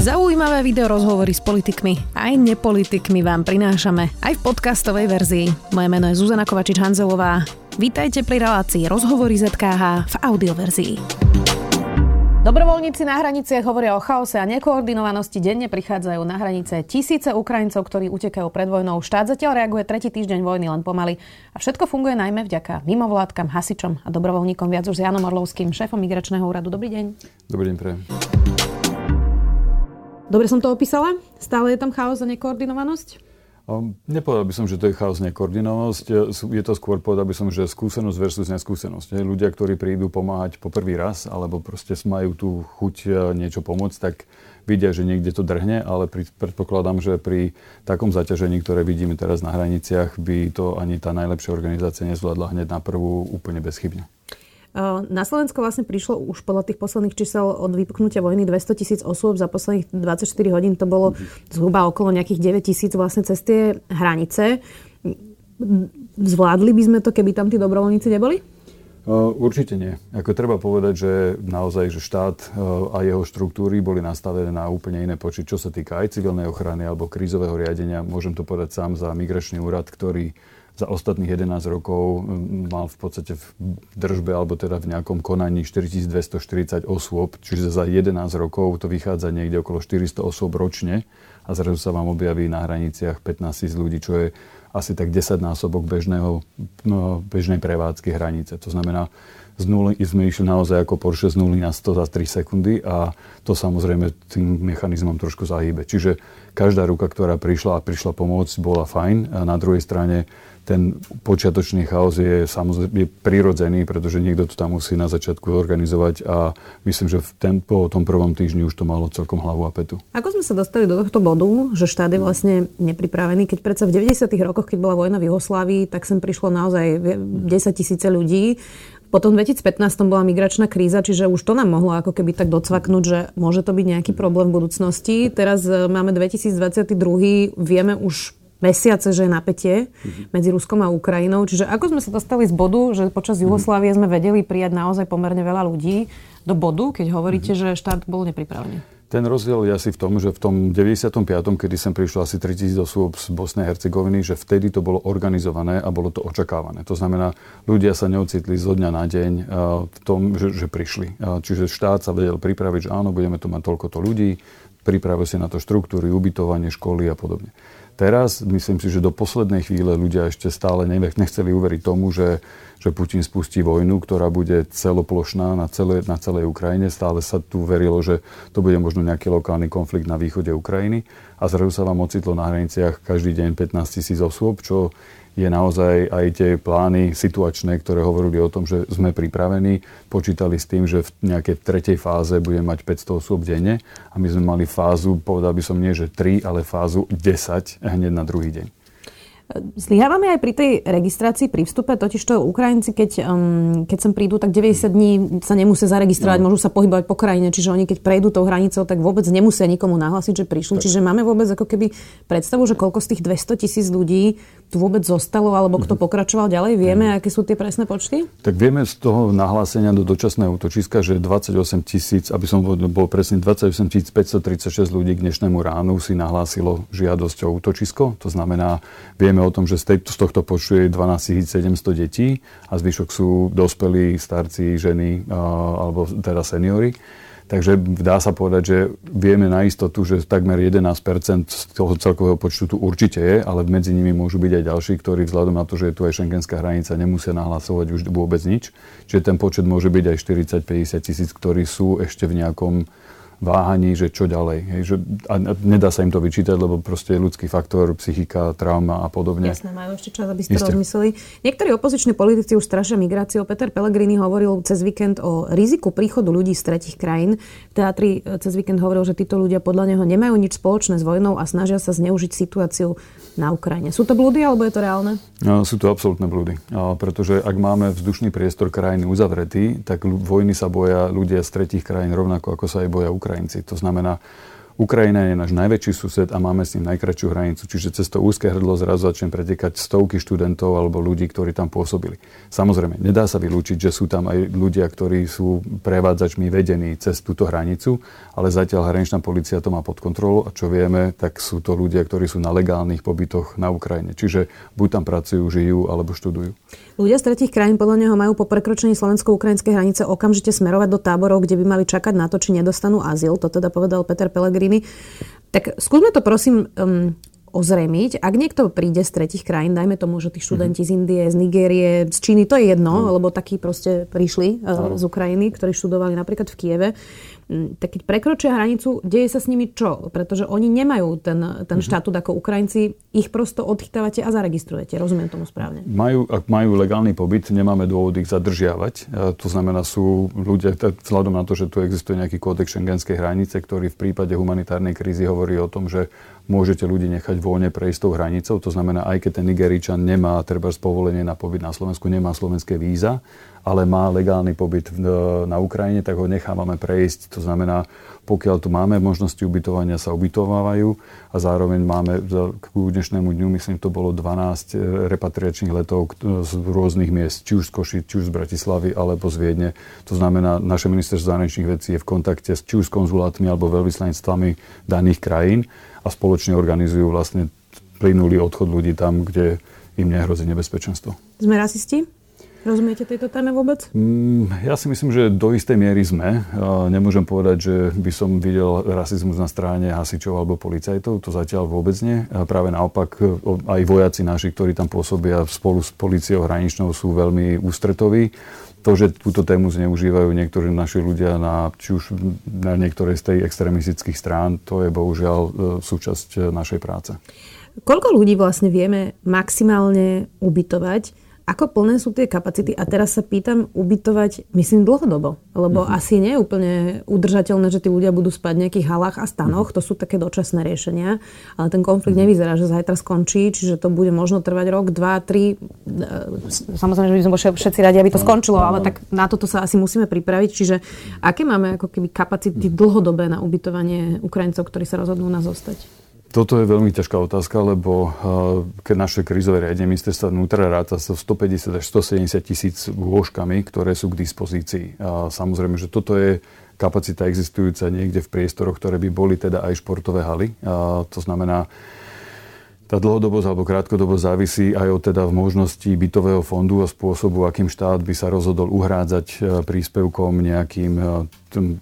Zaujímavé video rozhovory s politikmi aj nepolitikmi vám prinášame aj v podcastovej verzii. Moje meno je Zuzana Kovačič-Hanzelová. Vítajte pri relácii Rozhovory ZKH v audioverzii. Dobrovoľníci na hraniciach hovoria o chaose a nekoordinovanosti. Denne prichádzajú na hranice tisíce Ukrajincov, ktorí utekajú pred vojnou. Štát zatiaľ reaguje tretí týždeň vojny len pomaly. A všetko funguje najmä vďaka mimovládkam, hasičom a dobrovoľníkom viac už s Janom Orlovským, šéfom migračného úradu. Dobrý deň. Dobrý deň, pre. Dobre som to opísala? Stále je tam chaos a nekoordinovanosť? Nepovedal by som, že to je chaos nekoordinovanosť. Je to skôr, povedal by som, že skúsenosť versus neskúsenosť. Ľudia, ktorí prídu pomáhať po prvý raz, alebo proste majú tú chuť e, niečo pomôcť, tak vidia, že niekde to drhne, ale predpokladám, že pri takom zaťažení, ktoré vidíme teraz na hraniciach, by to ani tá najlepšia organizácia nezvládla hneď na prvú úplne bezchybne. Na Slovensko vlastne prišlo už podľa tých posledných čísel od vypuknutia vojny 200 tisíc osôb. Za posledných 24 hodín to bolo zhruba okolo nejakých 9 tisíc vlastne cez tie hranice. Zvládli by sme to, keby tam tí dobrovoľníci neboli? Určite nie. Ako treba povedať, že naozaj, že štát a jeho štruktúry boli nastavené na úplne iné počty, čo sa týka aj civilnej ochrany alebo krízového riadenia. Môžem to povedať sám za migračný úrad, ktorý za ostatných 11 rokov mal v podstate v držbe alebo teda v nejakom konaní 4240 osôb, čiže za 11 rokov to vychádza niekde okolo 400 osôb ročne a zrazu sa vám objaví na hraniciach 15 000 ľudí, čo je asi tak 10 násobok bežného, no, bežnej prevádzky hranice. To znamená, z nuly sme išli naozaj ako Porsche z nuly na 100 za 3 sekundy a to samozrejme tým mechanizmom trošku zahýbe. Čiže každá ruka, ktorá prišla a prišla pomôcť, bola fajn. A na druhej strane ten počiatočný chaos je samozrejme prirodzený, pretože niekto to tam musí na začiatku organizovať a myslím, že v ten, po tom prvom týždni už to malo celkom hlavu a petu. Ako sme sa dostali do tohto bodu, že štát je vlastne nepripravený, keď predsa v 90. rokoch, keď bola vojna v Juhoslávii, tak sem prišlo naozaj 10 tisíce ľudí. Potom v 2015 bola migračná kríza, čiže už to nám mohlo ako keby tak docvaknúť, že môže to byť nejaký problém v budúcnosti. Teraz e, máme 2022, vieme už mesiace, že je napätie mm-hmm. medzi Ruskom a Ukrajinou. Čiže ako sme sa dostali z bodu, že počas mhm. Jugoslávie sme vedeli prijať naozaj pomerne veľa ľudí do bodu, keď hovoríte, mm-hmm. že štát bol nepripravený? Ten rozdiel je asi v tom, že v tom 95., kedy sem prišlo asi 3000 osôb z Bosnej a Hercegoviny, že vtedy to bolo organizované a bolo to očakávané. To znamená, ľudia sa neocitli zo dňa na deň eh, v tom, že, že prišli. Eh, čiže štát sa vedel pripraviť, že áno, budeme tu mať toľkoto ľudí, pripravil si na to štruktúry, ubytovanie, školy a podobne. Teraz myslím si, že do poslednej chvíle ľudia ešte stále nechceli uveriť tomu, že, že Putin spustí vojnu, ktorá bude celoplošná na, celé, na celej Ukrajine. Stále sa tu verilo, že to bude možno nejaký lokálny konflikt na východe Ukrajiny. A zrazu sa vám ocitlo na hraniciach každý deň 15 tisíc osôb, čo je naozaj aj tie plány situačné, ktoré hovorili o tom, že sme pripravení, počítali s tým, že v nejakej tretej fáze budeme mať 500 osôb denne a my sme mali fázu, povedal by som nie, že 3, ale fázu 10 hneď na druhý deň. Zlyhávame aj pri tej registrácii pri vstupe, totiž to Ukrajinci, keď, um, keď sem prídu, tak 90 dní sa nemusia zaregistrovať, no. môžu sa pohybovať po krajine, čiže oni keď prejdú tou hranicou, tak vôbec nemusia nikomu nahlásiť, že prišli. Tak. Čiže máme vôbec ako keby predstavu, že koľko z tých 200 tisíc ľudí tu vôbec zostalo, alebo kto mm-hmm. pokračoval ďalej. Vieme, mm. aké sú tie presné počty? Tak vieme z toho nahlásenia do dočasného útočiska, že 28 tisíc, aby som bol presný, 28 536 ľudí k dnešnému ránu si nahlásilo žiadosť o útočisko. To znamená, vieme Hovoríme o tom, že z, tejto, z tohto počtu je 12 700 detí a zvyšok sú dospelí, starci, ženy alebo teda seniory. Takže dá sa povedať, že vieme na istotu, že takmer 11 z toho celkového počtu tu určite je, ale medzi nimi môžu byť aj ďalší, ktorí vzhľadom na to, že je tu aj šengenská hranica, nemusia nahlasovať už vôbec nič. Čiže ten počet môže byť aj 40-50 tisíc, ktorí sú ešte v nejakom váhaní, že čo ďalej. Hej, že, a nedá sa im to vyčítať, lebo proste ľudský faktor, psychika, trauma a podobne. Jasné, majú ešte čas, aby ste to rozmysleli. Niektorí opoziční politici už strašia migráciou. Peter Pellegrini hovoril cez víkend o riziku príchodu ľudí z tretich krajín. V teatri e, cez víkend hovoril, že títo ľudia podľa neho nemajú nič spoločné s vojnou a snažia sa zneužiť situáciu na Ukrajine. Sú to blúdy alebo je to reálne? No, sú to absolútne blúdy. Pretože ak máme vzdušný priestor krajiny uzavretý, tak vojny sa boja ľudia z tretich krajín rovnako ako sa aj boja Ukrajinci. To znamená, Ukrajina je náš najväčší sused a máme s ním najkračšiu hranicu, čiže cez to úzke hrdlo zrazu začne pretekať stovky študentov alebo ľudí, ktorí tam pôsobili. Samozrejme, nedá sa vylúčiť, že sú tam aj ľudia, ktorí sú prevádzačmi vedení cez túto hranicu, ale zatiaľ hraničná policia to má pod kontrolou a čo vieme, tak sú to ľudia, ktorí sú na legálnych pobytoch na Ukrajine. Čiže buď tam pracujú, žijú alebo študujú. Ľudia z tretich krajín podľa neho majú po prekročení slovensko-ukrajinskej hranice okamžite smerovať do táborov, kde by mali čakať na to, či nedostanú azyl. To teda povedal Peter Pellegrini. Tak skúsme to prosím um, ozremiť. Ak niekto príde z tretich krajín, dajme tomu, že tí študenti mm-hmm. z Indie, z Nigérie, z Číny, to je jedno, mm. lebo takí proste prišli uh, z Ukrajiny, ktorí študovali napríklad v Kieve. Tak keď prekročia hranicu, deje sa s nimi čo? Pretože oni nemajú ten, ten mm-hmm. štatút ako Ukrajinci, ich prosto odchytávate a zaregistrujete. Rozumiem tomu správne. Majú, ak majú legálny pobyt, nemáme dôvod ich zadržiavať. A to znamená, sú ľudia, vzhľadom na to, že tu existuje nejaký kódex šengenskej hranice, ktorý v prípade humanitárnej krízy hovorí o tom, že môžete ľudí nechať voľne prejsť tou hranicou. To znamená, aj keď ten Nigeričan nemá treba povolenie na pobyt na Slovensku, nemá slovenské víza, ale má legálny pobyt na Ukrajine, tak ho nechávame prejsť. To znamená, pokiaľ tu máme možnosti ubytovania, sa ubytovávajú a zároveň máme k dnešnému dňu, myslím, to bolo 12 e, repatriačných letov z rôznych miest, či už z Koši, či už z Bratislavy, alebo z Viedne. To znamená, naše ministerstvo zahraničných vecí je v kontakte či už s konzulátmi alebo veľvyslanectvami daných krajín a spoločne organizujú vlastne plynulý odchod ľudí tam, kde im nehrozí nebezpečenstvo. Sme rasisti? Rozumiete tejto téme vôbec? Mm, ja si myslím, že do istej miery sme. Nemôžem povedať, že by som videl rasizmus na strane hasičov alebo policajtov. To zatiaľ vôbec nie. Práve naopak, aj vojaci naši, ktorí tam pôsobia spolu s policiou hraničnou, sú veľmi ústretoví. To, že túto tému zneužívajú niektorí naši ľudia na, či už na niektorej z tej extremistických strán, to je bohužiaľ e, súčasť e, našej práce. Koľko ľudí vlastne vieme maximálne ubytovať? Ako plné sú tie kapacity? A teraz sa pýtam ubytovať, myslím, dlhodobo. Lebo uh-huh. asi nie je úplne udržateľné, že tí ľudia budú spať v nejakých halách a stanoch. Uh-huh. To sú také dočasné riešenia. Ale ten konflikt uh-huh. nevyzerá, že zajtra skončí. Čiže to bude možno trvať rok, dva, tri. Samozrejme, že by sme všetci radi, aby to skončilo, ale tak na toto sa asi musíme pripraviť. Čiže aké máme ako keby kapacity dlhodobé na ubytovanie Ukrajincov, ktorí sa rozhodnú nás zostať? Toto je veľmi ťažká otázka, lebo uh, keď naše krizové riadenie ministerstva vnútra ráta sa 150 až 170 tisíc lôžkami, ktoré sú k dispozícii. Samozrejme, že toto je kapacita existujúca niekde v priestoroch, ktoré by boli teda aj športové haly. To znamená, tá dlhodobosť alebo krátkodobosť závisí aj od teda možnosti bytového fondu a spôsobu, akým štát by sa rozhodol uhrádzať e, príspevkom nejakým e,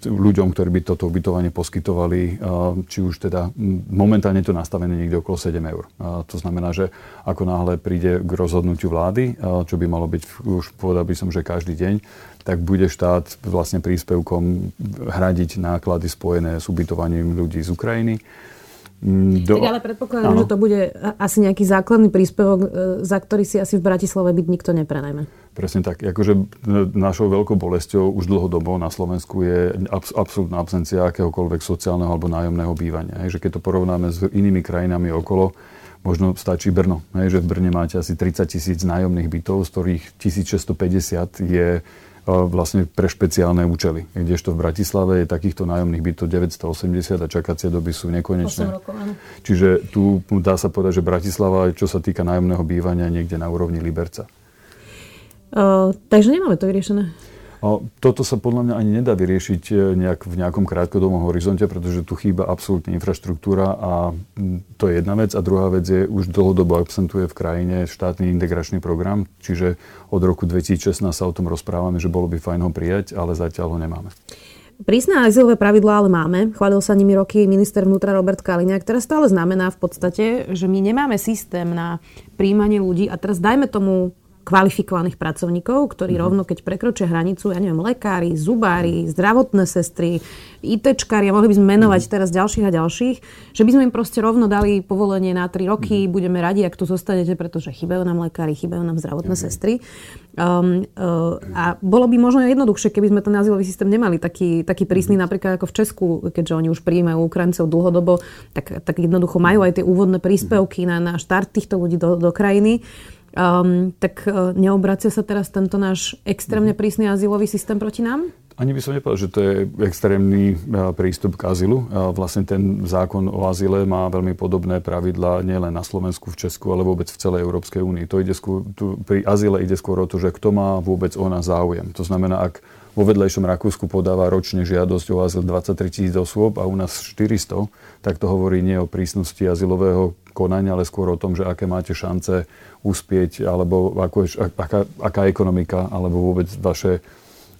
ľuďom, ktorí by toto ubytovanie poskytovali, e, či už teda momentálne to nastavené niekde okolo 7 eur. To znamená, že ako náhle príde k rozhodnutiu vlády, čo by malo byť už povedal by som, že každý deň, tak bude štát vlastne príspevkom hradiť náklady spojené s ubytovaním ľudí z Ukrajiny do... Tak ale predpokladám, ano. že to bude asi nejaký základný príspevok, e, za ktorý si asi v Bratislave byť nikto neprenajme. Presne tak. Akože našou veľkou bolesťou už dlhodobo na Slovensku je abs- absolútna absencia akéhokoľvek sociálneho alebo nájomného bývania. Hej, že keď to porovnáme s inými krajinami okolo, možno stačí Brno. Hej, že v Brne máte asi 30 tisíc nájomných bytov, z ktorých 1650 je vlastne pre špeciálne účely. Kdežto v Bratislave je takýchto nájomných bytov 980 a čakacie doby sú nekonečné. Rokov, Čiže tu dá sa povedať, že Bratislava, čo sa týka nájomného bývania, niekde na úrovni Liberca. Uh, takže nemáme to vyriešené. Toto sa podľa mňa ani nedá vyriešiť e, nejak v nejakom krátkodobom horizonte, pretože tu chýba absolútne infraštruktúra a to je jedna vec. A druhá vec je, už dlhodobo absentuje v krajine štátny integračný program, čiže od roku 2016 sa o tom rozprávame, že bolo by fajn ho prijať, ale zatiaľ ho nemáme. Prísne azylové pravidlá ale máme. Chválil sa nimi roky minister vnútra Robert Kaliňák, ktoré stále znamená v podstate, že my nemáme systém na príjmanie ľudí a teraz dajme tomu kvalifikovaných pracovníkov, ktorí mm-hmm. rovno keď prekročia hranicu, ja neviem, lekári, zubári, zdravotné sestry, ITčkári, a mohli by sme menovať mm-hmm. teraz ďalších a ďalších, že by sme im proste rovno dali povolenie na 3 roky, mm-hmm. budeme radi, ak tu zostanete, pretože chýbajú nám lekári, chýbajú nám zdravotné mm-hmm. sestry. Um, uh, a bolo by možno jednoduchšie, keby sme ten azylový systém nemali taký, taký prísny, mm-hmm. napríklad ako v Česku, keďže oni už prijímajú Ukrajincov dlhodobo, tak, tak jednoducho majú aj tie úvodné príspevky na, na štart týchto ľudí do, do krajiny um, tak uh, neobracia sa teraz tento náš extrémne prísny azylový systém proti nám? Ani by som nepovedal, že to je extrémny prístup k azylu. Vlastne ten zákon o azyle má veľmi podobné pravidlá nielen na Slovensku, v Česku, ale vôbec v celej Európskej únii. To ide skôr, tu, pri azyle ide skôr o to, že kto má vôbec o nás záujem. To znamená, ak vo vedlejšom Rakúsku podáva ročne žiadosť o azyl 23 tisíc osôb a u nás 400, tak to hovorí nie o prísnosti azylového konania, ale skôr o tom, že aké máte šance uspieť, alebo ako, aká, aká ekonomika, alebo vôbec vaše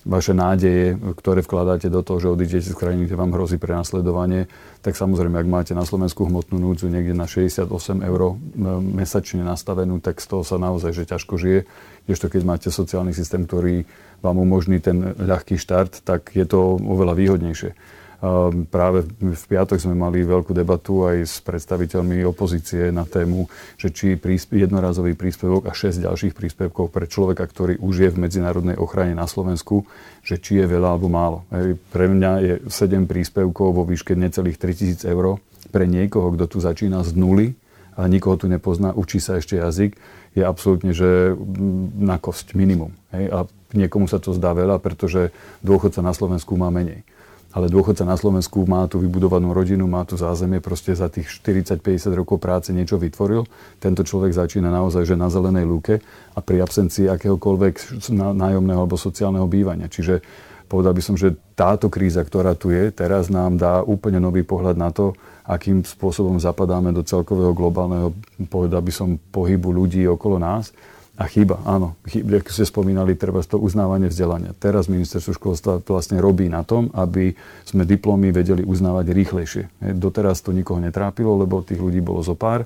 vaše nádeje, ktoré vkladáte do toho, že odídete z krajiny, kde vám hrozí prenasledovanie, tak samozrejme, ak máte na Slovensku hmotnú núdzu niekde na 68 eur mesačne nastavenú, tak z toho sa naozaj že ťažko žije. Kdežto keď máte sociálny systém, ktorý vám umožní ten ľahký štart, tak je to oveľa výhodnejšie. Ehm, práve v piatok sme mali veľkú debatu aj s predstaviteľmi opozície na tému, že či jednorazový príspevok a 6 ďalších príspevkov pre človeka, ktorý už je v medzinárodnej ochrane na Slovensku, že či je veľa alebo málo. Pre mňa je 7 príspevkov vo výške necelých 3000 eur. Pre niekoho, kto tu začína z nuly a nikoho tu nepozná, učí sa ešte jazyk, je absolútne, že mm, na kosť minimum. Hej? A niekomu sa to zdá veľa, pretože dôchodca na Slovensku má menej ale dôchodca na Slovensku má tú vybudovanú rodinu, má tu zázemie, proste za tých 40-50 rokov práce niečo vytvoril. Tento človek začína naozaj že na zelenej lúke a pri absencii akéhokoľvek nájomného alebo sociálneho bývania. Čiže povedal by som, že táto kríza, ktorá tu je, teraz nám dá úplne nový pohľad na to, akým spôsobom zapadáme do celkového globálneho, povedal by som, pohybu ľudí okolo nás a chyba, áno. Chyba, ako ste spomínali, treba to uznávanie vzdelania. Teraz ministerstvo školstva vlastne robí na tom, aby sme diplomy vedeli uznávať rýchlejšie. Doteraz to nikoho netrápilo, lebo tých ľudí bolo zo pár.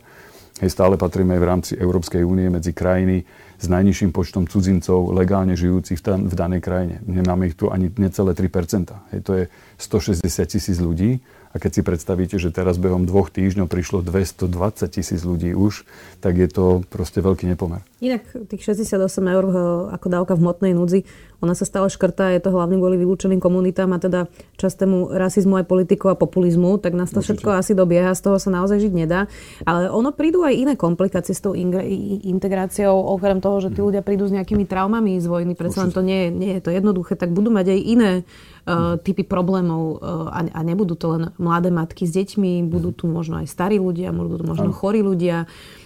Hej, stále patríme aj v rámci Európskej únie medzi krajiny s najnižším počtom cudzincov legálne žijúcich v, dan- v danej krajine. Nemáme ich tu ani necelé 3 Hej, To je 160 tisíc ľudí a keď si predstavíte, že teraz behom dvoch týždňov prišlo 220 tisíc ľudí už, tak je to proste veľký nepomer. Inak tých 68 eur ako dávka v hmotnej núdzi, ona sa stále škrtá, je to hlavne kvôli vylúčeným komunitám a teda častému rasizmu aj politiku a populizmu, tak nás to Určite. všetko asi dobieha, z toho sa naozaj žiť nedá. Ale ono prídu aj iné komplikácie s tou integráciou, okrem toho, že tí ľudia prídu s nejakými traumami z vojny, predsa to nie, nie je to jednoduché, tak budú mať aj iné uh, typy problémov uh, a, a nebudú to len mladé matky s deťmi, budú tu možno aj starí ľudia, budú tu možno chorí ľudia, uh,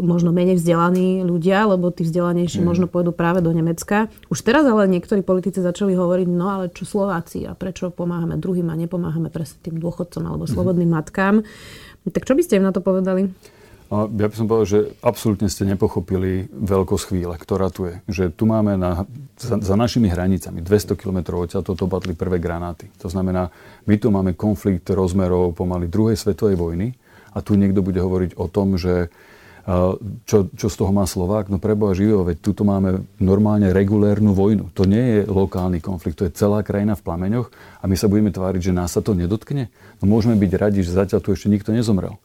možno menej vzdelaní ľudia, lebo tí vzdelanejší mm. možno pôjdu práve do Nemecka. Už teraz ale niektorí politici začali hovoriť, no ale čo Slováci a prečo pomáhame druhým a nepomáhame presne tým dôchodcom alebo mhm. slobodným mm. matkám. Tak čo by ste im na to povedali? Ja by som povedal, že absolútne ste nepochopili veľkosť chvíle, ktorá tu je. Že tu máme na, za, za našimi hranicami 200 km odtiaľ to dopadli prvé granáty. To znamená, my tu máme konflikt rozmerov pomaly druhej svetovej vojny a tu niekto bude hovoriť o tom, že čo, čo z toho má Slovák? No preboha živého, veď tuto máme normálne regulérnu vojnu. To nie je lokálny konflikt, to je celá krajina v plameňoch a my sa budeme tváriť, že nás sa to nedotkne? No môžeme byť radi, že zatiaľ tu ešte nikto nezomrel.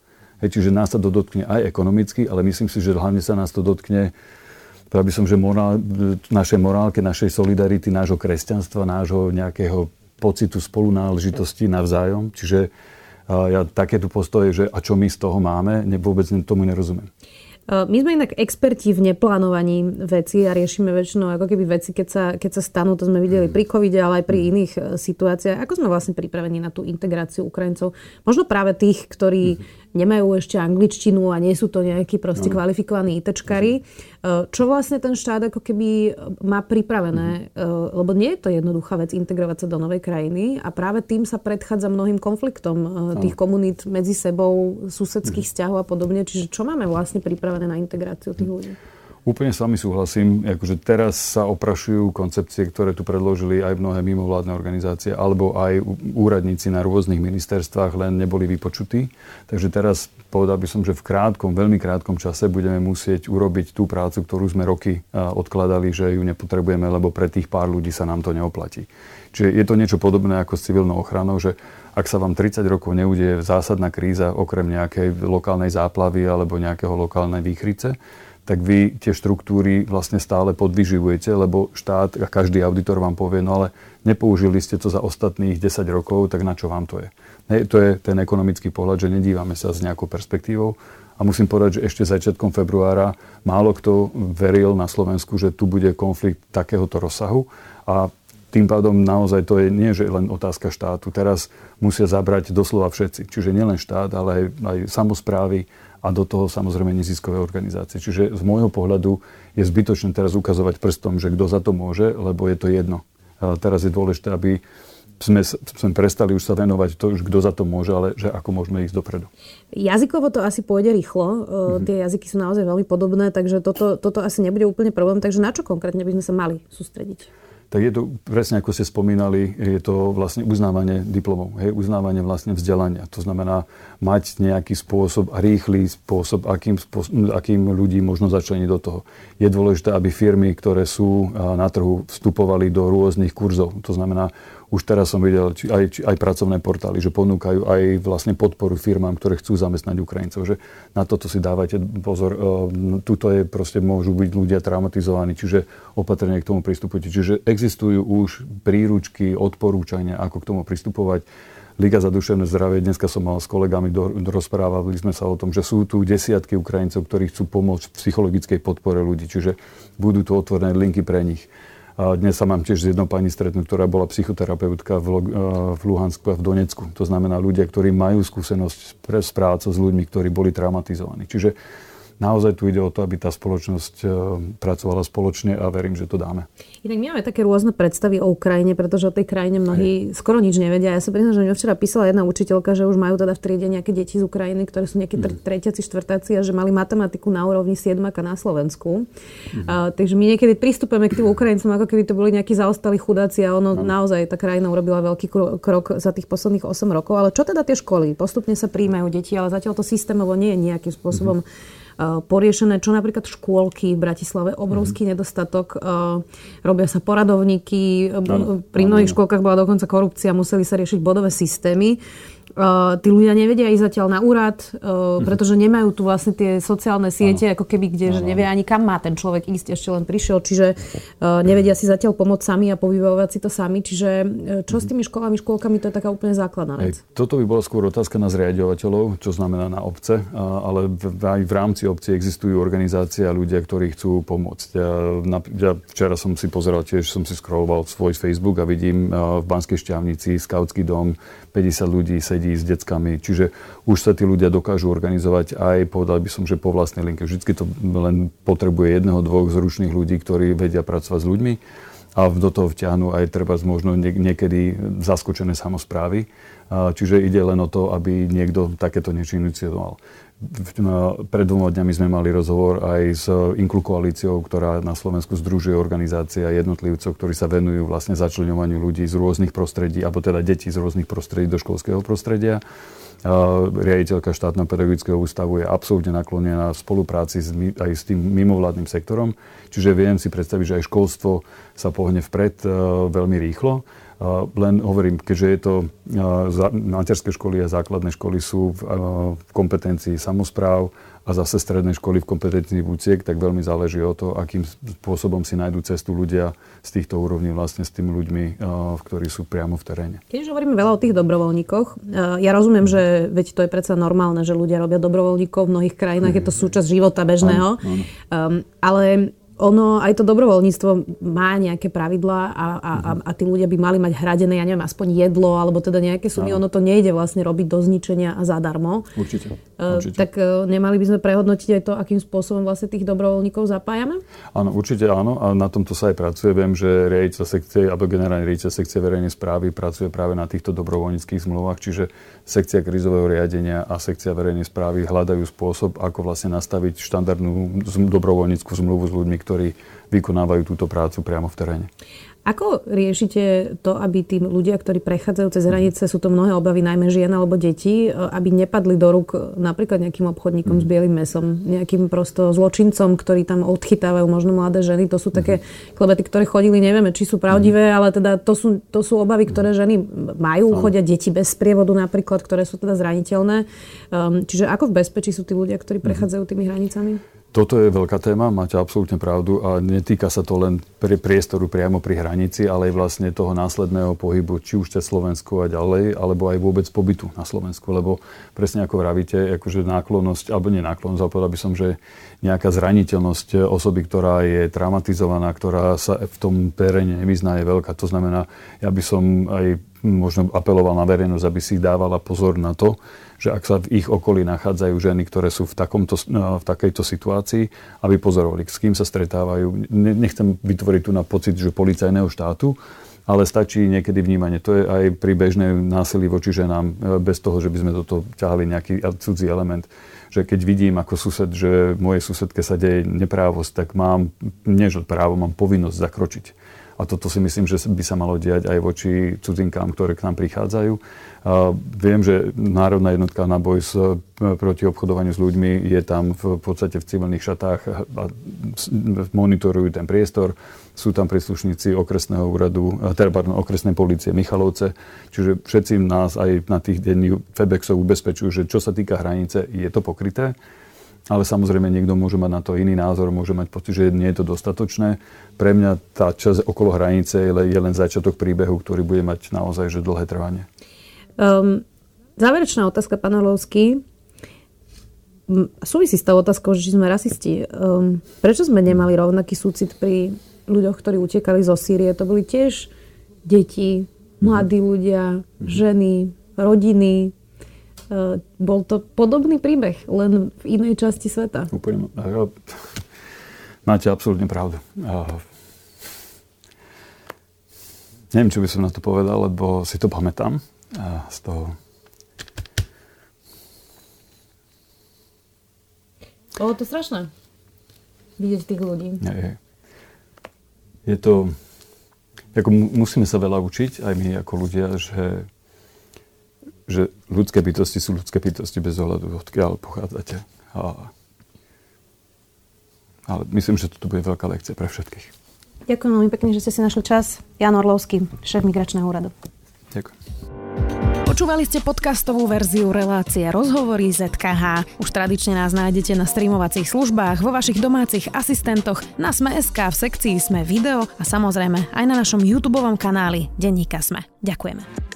Hej, čiže nás sa to dotkne aj ekonomicky, ale myslím si, že hlavne sa nás to dotkne by som, že morál, našej morálke, našej solidarity, nášho kresťanstva, nášho nejakého pocitu spolunáležitosti navzájom. Čiže ja takéto postoje, že a čo my z toho máme, ne, vôbec tomu nerozumiem. My sme inak experti v neplánovaní veci a riešime väčšinou ako keby veci, keď sa, keď sa stanú, to sme videli pri covide, ale aj pri mhm. iných e, situáciách. Ako sme vlastne pripravení na tú integráciu Ukrajincov? Možno práve tých, ktorí mhm nemajú ešte angličtinu a nie sú to nejakí proste no. kvalifikovaní ITčkari. Mhm. Čo vlastne ten štát ako keby má pripravené, mm-hmm. lebo nie je to jednoduchá vec integrovať sa do novej krajiny a práve tým sa predchádza mnohým konfliktom no. tých komunít medzi sebou, susedských mm-hmm. vzťahov a podobne. Čiže čo máme vlastne pripravené na integráciu tých ľudí? Úplne s vami súhlasím. Akože teraz sa oprašujú koncepcie, ktoré tu predložili aj mnohé mimovládne organizácie, alebo aj úradníci na rôznych ministerstvách, len neboli vypočutí. Takže teraz povedal by som, že v krátkom, veľmi krátkom čase budeme musieť urobiť tú prácu, ktorú sme roky odkladali, že ju nepotrebujeme, lebo pre tých pár ľudí sa nám to neoplatí. Čiže je to niečo podobné ako s civilnou ochranou, že ak sa vám 30 rokov neudie zásadná kríza okrem nejakej lokálnej záplavy alebo nejakého lokálnej výchrice, tak vy tie štruktúry vlastne stále podvyživujete, lebo štát a každý auditor vám povie, no ale nepoužili ste to za ostatných 10 rokov, tak na čo vám to je? Hej, to je ten ekonomický pohľad, že nedívame sa s nejakou perspektívou. A musím povedať, že ešte začiatkom februára málo kto veril na Slovensku, že tu bude konflikt takéhoto rozsahu. A tým pádom naozaj to je nie, že len otázka štátu. Teraz musia zabrať doslova všetci. Čiže nielen štát, ale aj, aj samozprávy a do toho samozrejme neziskové organizácie. Čiže z môjho pohľadu je zbytočné teraz ukazovať prstom, že kto za to môže, lebo je to jedno. Teraz je dôležité, aby sme, sme prestali už sa venovať to, kto za to môže, ale že ako môžeme ísť dopredu. Jazykovo to asi pôjde rýchlo. Mm-hmm. Tie jazyky sú naozaj veľmi podobné, takže toto, toto asi nebude úplne problém. Takže na čo konkrétne by sme sa mali sústrediť? Tak je to presne ako ste spomínali, je to vlastne uznávanie diplomov, hej, uznávanie vlastne vzdelania. To znamená mať nejaký spôsob a rýchly spôsob, akým, spôsob, akým ľudí možno začleniť do toho. Je dôležité, aby firmy, ktoré sú na trhu, vstupovali do rôznych kurzov. To znamená, už teraz som videl či aj, či aj pracovné portály, že ponúkajú aj vlastne podporu firmám, ktoré chcú zamestnať Ukrajincov. Že na toto si dávajte pozor. E, tuto je proste môžu byť ľudia traumatizovaní, čiže opatrne k tomu pristupujte. Čiže existujú už príručky, odporúčania, ako k tomu pristupovať. Liga za duševné zdravie, dneska som mal s kolegami, do, rozprávali sme sa o tom, že sú tu desiatky Ukrajincov, ktorí chcú pomôcť v psychologickej podpore ľudí, čiže budú tu otvorené linky pre nich. Dnes sa mám tiež s jednou pani stretnúť, ktorá bola psychoterapeutka v, v Luhansku a v Donecku. To znamená ľudia, ktorí majú skúsenosť s prácou s ľuďmi, ktorí boli traumatizovaní. Čiže naozaj tu ide o to, aby tá spoločnosť e, pracovala spoločne a verím, že to dáme. Inak my máme také rôzne predstavy o Ukrajine, pretože o tej krajine mnohí Aj. skoro nič nevedia. Ja sa priznám, že mi včera písala jedna učiteľka, že už majú teda v triede nejaké deti z Ukrajiny, ktoré sú nejakí mm. tretiaci, štvrtáci a že mali matematiku na úrovni siedmaka na Slovensku. Mm. A, takže my niekedy pristupujeme k tým Ukrajincom, ako keby to boli nejakí zaostali chudáci a ono no. naozaj tá krajina urobila veľký krok za tých posledných 8 rokov. Ale čo teda tie školy? Postupne sa príjmajú deti, ale zatiaľ to systémovo nie je nejakým spôsobom mm Eh, poriešené, čo napríklad škôlky v Bratislave, obrovský mm-hmm. nedostatok, eh, robia sa poradovníky, ano, pri mnohých ano. škôlkach bola dokonca korupcia, museli sa riešiť bodové systémy. Uh, tí ľudia nevedia ísť zatiaľ na úrad, uh, pretože nemajú tu vlastne tie sociálne siete, ano. ako keby, kde že nevie ani kam má ten človek ísť, ešte len prišiel, čiže uh, nevedia si zatiaľ pomôcť sami a povybavovať si to sami. Čiže uh, čo s tými školami, škôlkami, to je taká úplne základná vec. Aj, toto by bola skôr otázka na zriadovateľov, čo znamená na obce, ale aj v rámci obci existujú organizácie a ľudia, ktorí chcú pomôcť. Ja, ja včera som si pozeral tiež, som si scrolloval svoj Facebook a vidím uh, v Banskej šťavnici skautský dom, 50 ľudí sedí sedí s deckami. Čiže už sa tí ľudia dokážu organizovať aj, povedal by som, že po vlastnej linke. Vždycky to len potrebuje jedného, dvoch zručných ľudí, ktorí vedia pracovať s ľuďmi a do toho vťahnu aj treba možno niekedy zaskočené samozprávy. Čiže ide len o to, aby niekto takéto niečo inicioval. Pred dvoma dňami sme mali rozhovor aj s Inklu koalíciou, ktorá na Slovensku združuje organizácie a jednotlivcov, ktorí sa venujú vlastne začleňovaniu ľudí z rôznych prostredí, alebo teda detí z rôznych prostredí do školského prostredia. Riaditeľka štátneho pedagogického ústavu je absolútne naklonená v spolupráci s, aj s tým mimovládnym sektorom, čiže viem si predstaviť, že aj školstvo sa pohne vpred e, veľmi rýchlo. Len hovorím, keďže je to materské školy a základné školy sú v, kompetencii samozpráv a zase stredné školy v kompetencii buciek, tak veľmi záleží o to, akým spôsobom si nájdú cestu ľudia z týchto úrovní vlastne s tými ľuďmi, ktorí sú priamo v teréne. Keď hovoríme veľa o tých dobrovoľníkoch, ja rozumiem, že veď to je predsa normálne, že ľudia robia dobrovoľníkov v mnohých krajinách, je to súčasť života bežného, ano. Um, ale ono, aj to dobrovoľníctvo má nejaké pravidlá a, a, a, a tí ľudia by mali mať hradené, ja neviem, aspoň jedlo alebo teda nejaké sumy. Ono to nejde vlastne robiť do zničenia a zadarmo. Určite. Uh, určite. Tak uh, nemali by sme prehodnotiť aj to, akým spôsobom vlastne tých dobrovoľníkov zapájame? Áno, určite áno a na tomto sa aj pracuje. Viem, že riaditeľ sekcie alebo generálny riaditeľ sekcie verejnej správy pracuje práve na týchto dobrovoľníckých zmluvách, čiže sekcia krizového riadenia a sekcia verejnej správy hľadajú spôsob, ako vlastne nastaviť štandardnú dobrovoľníckú zmluvu s ľuďmi, ktorí vykonávajú túto prácu priamo v teréne. Ako riešite to, aby tí ľudia, ktorí prechádzajú cez hranice, sú to mnohé obavy, najmä žien alebo deti, aby nepadli do rúk napríklad nejakým obchodníkom mm. s bielým mesom, nejakým prosto zločincom, ktorí tam odchytávajú možno mladé ženy. To sú také mm. klebety, ktoré chodili, nevieme, či sú pravdivé, mm. ale teda to sú, to sú obavy, ktoré ženy majú. Chodia deti bez sprievodu napríklad, ktoré sú teda zraniteľné. Um, čiže ako v bezpečí sú tí ľudia, ktorí prechádzajú tými hranicami? Toto je veľká téma, máte absolútne pravdu a netýka sa to len pri priestoru priamo pri hranici, ale aj vlastne toho následného pohybu, či už cez Slovensku a ďalej, alebo aj vôbec pobytu na Slovensku, lebo presne ako vravíte, akože náklonnosť, alebo nie náklonnosť, ale povedal by som, že nejaká zraniteľnosť osoby, ktorá je traumatizovaná, ktorá sa v tom teréne nevyzná, je veľká. To znamená, ja by som aj možno apeloval na verejnosť, aby si dávala pozor na to, že ak sa v ich okolí nachádzajú ženy, ktoré sú v, takomto, no, v takejto situácii, aby pozorovali, s kým sa stretávajú. Nechcem vytvoriť tu na pocit, že policajného štátu, ale stačí niekedy vnímanie. To je aj pri bežnej násilí voči ženám, e, bez toho, že by sme do toho ťahali nejaký cudzí element. Že keď vidím ako sused, že mojej susedke sa deje neprávosť, tak mám, nie že právo, mám povinnosť zakročiť a toto si myslím, že by sa malo diať aj voči cudzinkám, ktoré k nám prichádzajú. A viem, že Národná jednotka na boj s, e, proti obchodovaniu s ľuďmi je tam v podstate v civilných šatách a monitorujú ten priestor. Sú tam príslušníci okresného úradu, e, teda pardon, okresnej policie Michalovce. Čiže všetci nás aj na tých denných Febexov ubezpečujú, že čo sa týka hranice, je to pokryté. Ale samozrejme niekto môže mať na to iný názor, môže mať pocit, že nie je to dostatočné. Pre mňa tá časť okolo hranice je len začiatok príbehu, ktorý bude mať naozaj že dlhé trvanie. Um, záverečná otázka, pán Orlovský. Súvisí s tou otázkou, že sme rasisti. Um, prečo sme nemali rovnaký súcit pri ľuďoch, ktorí utekali zo Sýrie? To boli tiež deti, mladí ľudia, ženy, rodiny, bol to podobný príbeh, len v inej časti sveta. Úplne. Máte absolútne pravdu. Neviem, čo by som na to povedal, lebo si to pamätám z toho. Bolo to strašné. Vidieť tých ľudí. Je, je. je to... Ako musíme sa veľa učiť, aj my ako ľudia, že že ľudské bytosti sú ľudské bytosti bez ohľadu, odkiaľ pochádzate. A, ale myslím, že toto bude veľká lekcia pre všetkých. Ďakujem veľmi pekne, že ste si našli čas. Jan Orlovský, šéf Migračného úradu. Ďakujem. Počúvali ste podcastovú verziu relácie Rozhovory ZKH. Už tradične nás nájdete na streamovacích službách, vo vašich domácich asistentoch, na Sme.sk, v sekcii Sme video a samozrejme aj na našom YouTube kanáli Denníka Sme. Ďakujeme.